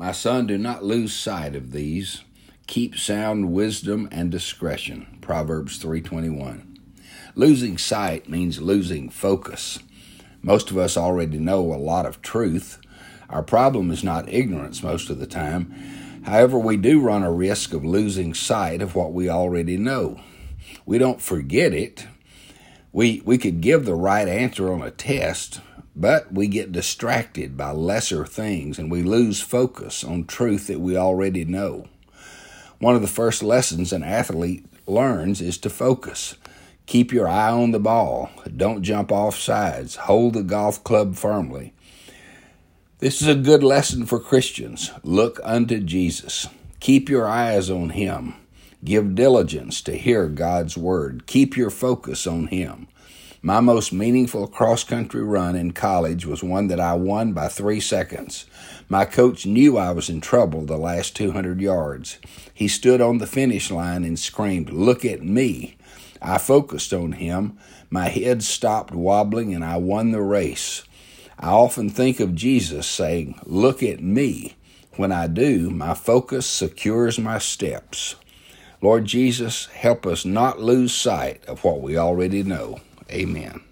My son, do not lose sight of these. Keep sound wisdom and discretion. Proverbs 3:21. Losing sight means losing focus. Most of us already know a lot of truth. Our problem is not ignorance most of the time. However, we do run a risk of losing sight of what we already know. We don't forget it. We, we could give the right answer on a test, but we get distracted by lesser things and we lose focus on truth that we already know. One of the first lessons an athlete learns is to focus. Keep your eye on the ball. Don't jump off sides. Hold the golf club firmly. This is a good lesson for Christians. Look unto Jesus. Keep your eyes on Him. Give diligence to hear God's Word. Keep your focus on Him. My most meaningful cross country run in college was one that I won by three seconds. My coach knew I was in trouble the last 200 yards. He stood on the finish line and screamed, Look at me. I focused on him. My head stopped wobbling and I won the race. I often think of Jesus saying, Look at me. When I do, my focus secures my steps. Lord Jesus, help us not lose sight of what we already know. Amen.